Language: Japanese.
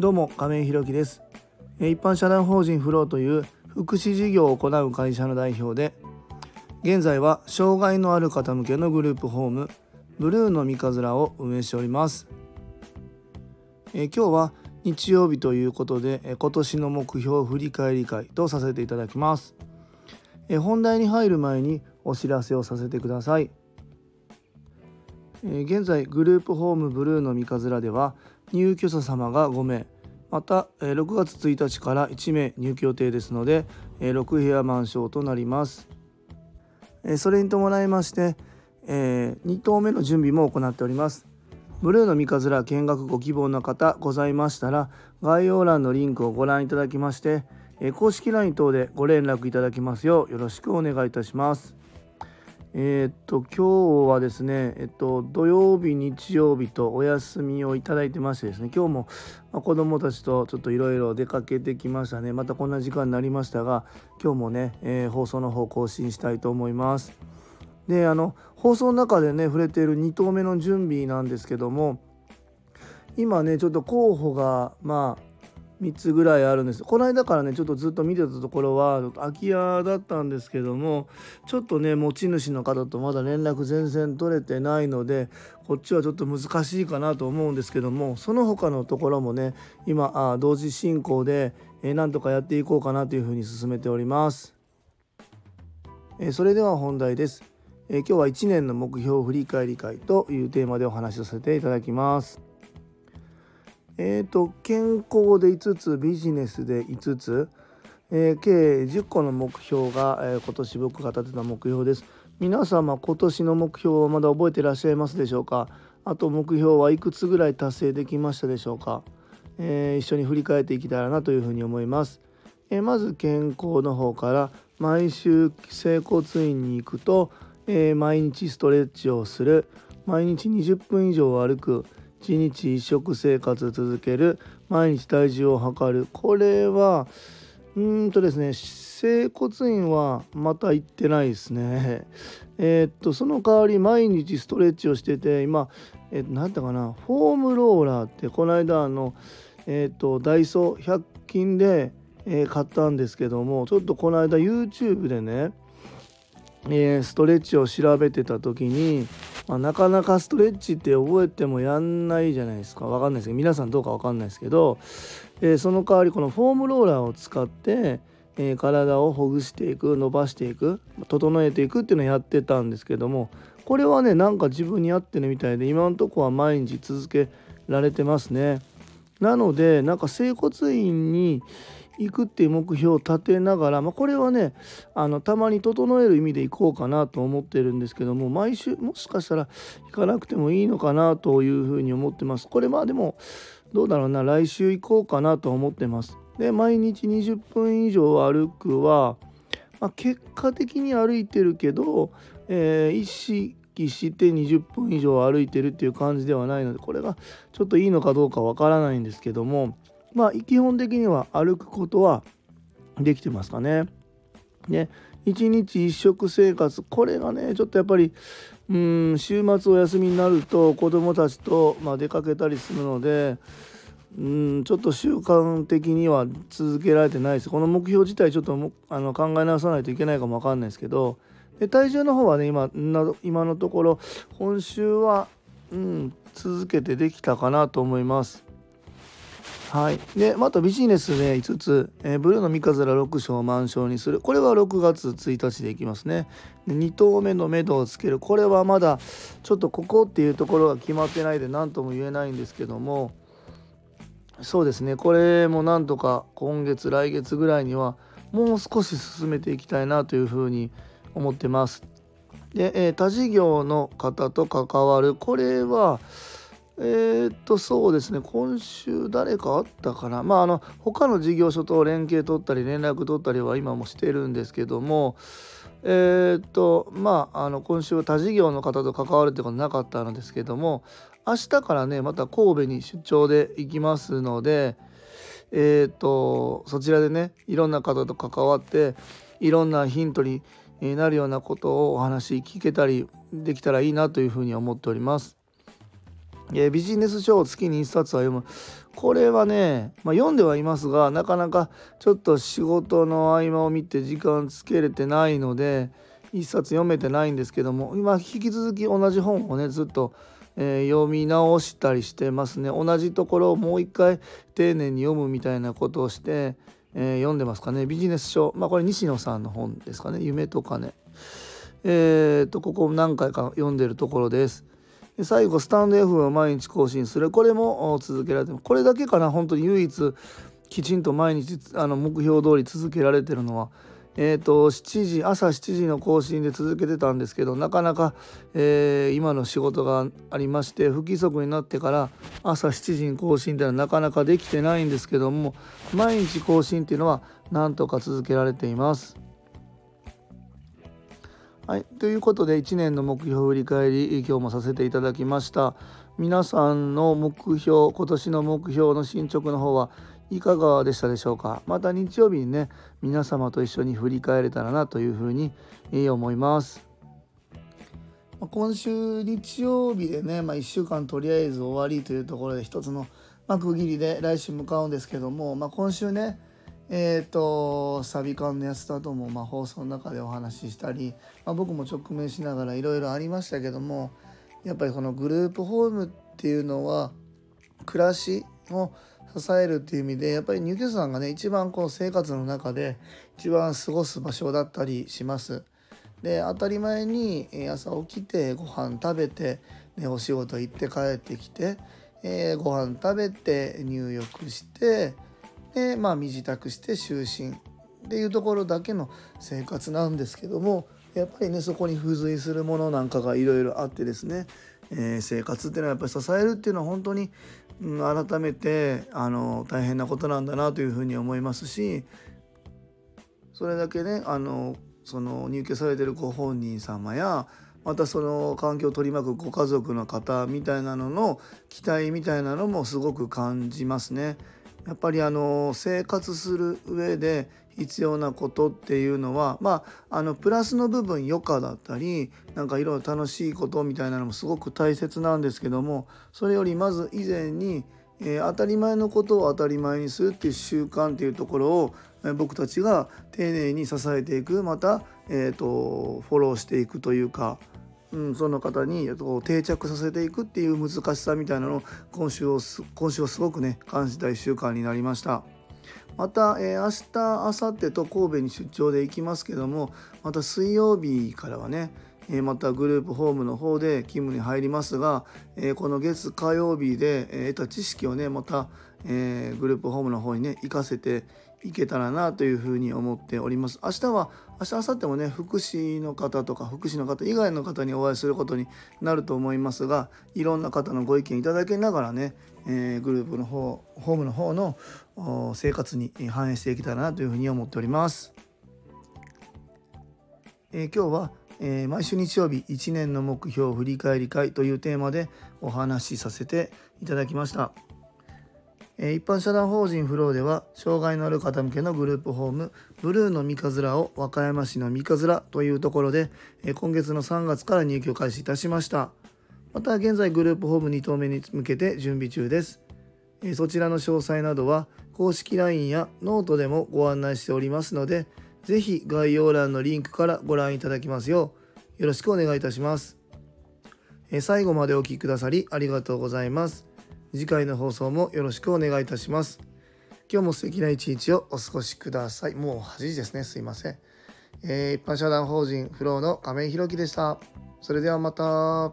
どうも亀井ひろきです。一般社団法人フローという福祉事業を行う会社の代表で現在は障害のある方向けのグループホームブルーの三日面を運営しております。え今日は日曜日ということで今年の目標振り返り会とさせていただきます。え本題に入る前にお知らせをさせてください。現在グループホームブルーの三日面では入居者様が5名また6月1日から1名入居予定ですので6部屋満床となります。それに伴いまして2棟目の準備も行っております。ブルーの三日面見学ご希望の方ございましたら概要欄のリンクをご覧いただきまして公式 LINE 等でご連絡いただきますようよろしくお願いいたします。えー、っと今日はですね、えっと、土曜日日曜日とお休みをいただいてましてですね今日も、ま、子どもたちとちょっといろいろ出かけてきましたね。またこんな時間になりましたが今日もね、えー、放送の方更新したいと思います。であの放送の中でね触れている2投目の準備なんですけども今ねちょっと候補がまあ3つぐらいあるんですこの間からねちょっとずっと見てたところは空き家だったんですけどもちょっとね持ち主の方とまだ連絡全然取れてないのでこっちはちょっと難しいかなと思うんですけどもその他のところもね今あ同時進行で、えー、なんとかやっていこうかなというふうに進めております。えー、それでは本題です、えー、今日は1年の目標振り返り会というテーマでお話しさせていただきます。えーと、健康で5つビジネスで5つ、えー、計10個の目標が、えー、今年僕が立てた目標です。皆様今年の目標はまだ覚えてらっしゃいますでしょうか？あと目標はいくつぐらい達成できましたでしょうか、えー、一緒に振り返っていきたいなというふうに思います、えまず健康の方から毎週整骨院に行くと、え毎日ストレッチをする。毎日20分以上歩く。1日1食生活続ける毎日体重を測る。これはうんとですね整骨院はまた行ってないですね。えー、っとその代わり毎日ストレッチをしてて今えー、なんてかなフォームローラーってこの間あのえー、っとダイソー100均で、えー、買ったんですけどもちょっとこの間 YouTube でねえー、ストレッチを調べてた時にまあ、なかなかストレッチって覚えてもやんないじゃないですか分かんないですけど皆さんどうか分かんないですけど、えー、その代わりこのフォームローラーを使って、えー、体をほぐしていく伸ばしていく整えていくっていうのをやってたんですけどもこれはねなんか自分に合ってるみたいで今のとこは毎日続けられてますね。なのでなんか整骨院に行くっていう目標を立てながら、まあ、これはねあのたまに整える意味で行こうかなと思ってるんですけども毎週もしかしたら行かなくてもいいのかなというふうに思ってます。これまあでもどうだろうな来週行こうかなと思ってます。で毎日20分以上歩くは、まあ、結果的に歩いてるけど、えー、意識して20分以上歩いてるっていう感じではないのでこれがちょっといいのかどうかわからないんですけどもまあ基本的には歩くことはできてますかね。ね1日1食生活これがねちょっとやっぱりうん週末お休みになると子どもたちと、まあ、出かけたりするのでうんちょっと習慣的には続けられてないですこの目標自体ちょっとあの考え直さないといけないかもわかんないですけどで体重の方はね今今のところ今週は、うん、続けてできたかなと思います。はい、でまたビジネスで5つ、えー、ブルーの三日面6章を満床にする。これは6月1日でいきますね。で2投目の目処をつける。これはまだちょっとここっていうところが決まってないで何とも言えないんですけども。そうですね。これもなんとか今月来月ぐらいにはもう少し進めていきたいなというふうに思ってます。で、えー、他事業の方と関わる。これはえー、っとそうですね今週誰かあったかな？まああの他の事業所と連携取ったり連絡取ったりは今もしてるんですけどもえー、っとまああの今週は他事業の方と関わるってことなかったんですけども明日からねまた神戸に出張で行きますのでえー、っとそちらでねいろんな方と関わっていろんなヒントになるようなことをお話聞けたりできたらいいなというふうに思っております。えビジネス書を月に1冊は読む。これはね、まあ、読んではいますがなかなかちょっと仕事の合間を見て時間つけれてないので1冊読めてないんですけども今引き続き同じ本をねずっと、えー、読み直したりしてますね。同じところをもう一回丁寧に読むみたいなことをして、えー、読んでますかね。ビジネス書。まあこれ西野さんの本ですかね。夢とかねえー、とここ何回か読んでるところです。で最後スタンド F を毎日更新する。これも続けられてこれだけかな。本当に唯一きちんと毎日あの目標通り続けられてるのは。えーと、7時朝7時の更新で続けてたんですけどなかなか、えー、今の仕事がありまして不規則になってから朝7時に更新っていうのはなかなかできてないんですけども毎日更新っていうのはなんとか続けられています。はい、ということで1年の目標振り返り今日もさせていただきました。皆さんの目標今年の目標の進捗の方はいかがでしたでしょうか？また日曜日にね皆様と一緒に振り返れたらなというふうに思います。今週日曜日でね、まあ、1週間とりあえず終わりというところで一つの区切りで来週向かうんですけども、まあ、今週ねえーと、サビ缶のやつだとも、まあ、放送の中でお話ししたり、まあ、僕も直面しながらいろいろありましたけどもやっぱりこのグループホームっていうのは暮らしを支えるっていう意味でやっぱり入居者さんがね一番こう生活の中で一番過ごす場所だったりします。で当たり前に朝起きてご飯食べて、ね、お仕事行って帰ってきて、えー、ご飯食べて入浴してでまあ身支度して就寝っていうところだけの生活なんですけどもやっぱりねそこに付随するものなんかがいろいろあってですね、えー、生活っていうのはやっぱり支えるっていうのは本当に、うん、改めてあの大変なことなんだなというふうに思いますしそれだけねあのその入居されてるご本人様やまたその環境を取り巻くご家族の方みたいなのの期待みたいなのもすごく感じますね。やっぱりあの生活する上で必要なことっていうのはまああのプラスの部分余暇だったりなんかいろいろ楽しいことみたいなのもすごく大切なんですけどもそれよりまず以前に、えー、当たり前のことを当たり前にするっていう習慣っていうところを、え、僕たちが丁寧に支えていくまた、えーとフォローしていくというかうん、その方に定着させていくっていう難しさみたいなのを今週を今週はすごくね感じた1週間になりました。また、えー、明日明後日と神戸に出張で行きますけどもまた水曜日からはね、えー、またグループホームの方で勤務に入りますが、えー、この月火曜日で、え得た知識をねまた、えグループホームの方にね行かせていけたらなというふうに思っております。明日は明日明後日もね福祉の方とか福祉の方以外の方にお会いすることになると思いますがいろんな方のご意見いただきながらね、えー、グループの方ホームの方の生活に反映していけたらなというふうに思っております。えー、今日は、えー、毎週日曜日1年の目標振り返り会というテーマでお話しさせていただきました。一般社団法人フローでは障害のある方向けのグループホームブルーの三日面を和歌山市の三日面というところで今月の3月から入居開始いたしました。また現在グループホーム2棟目に向けて準備中です。そちらの詳細などは公式 LINE やノートでもご案内しておりますので是非概要欄のリンクからご覧いただきますようよろしくお願いいたします。最後までお聴きくださりありがとうございます。次回の放送もよろしくお願いいたします。今日も素敵な一日をお過ごしください。もう8時ですね。すいません。えー、一般社団法人フローの亀井宏樹でした。それではまた。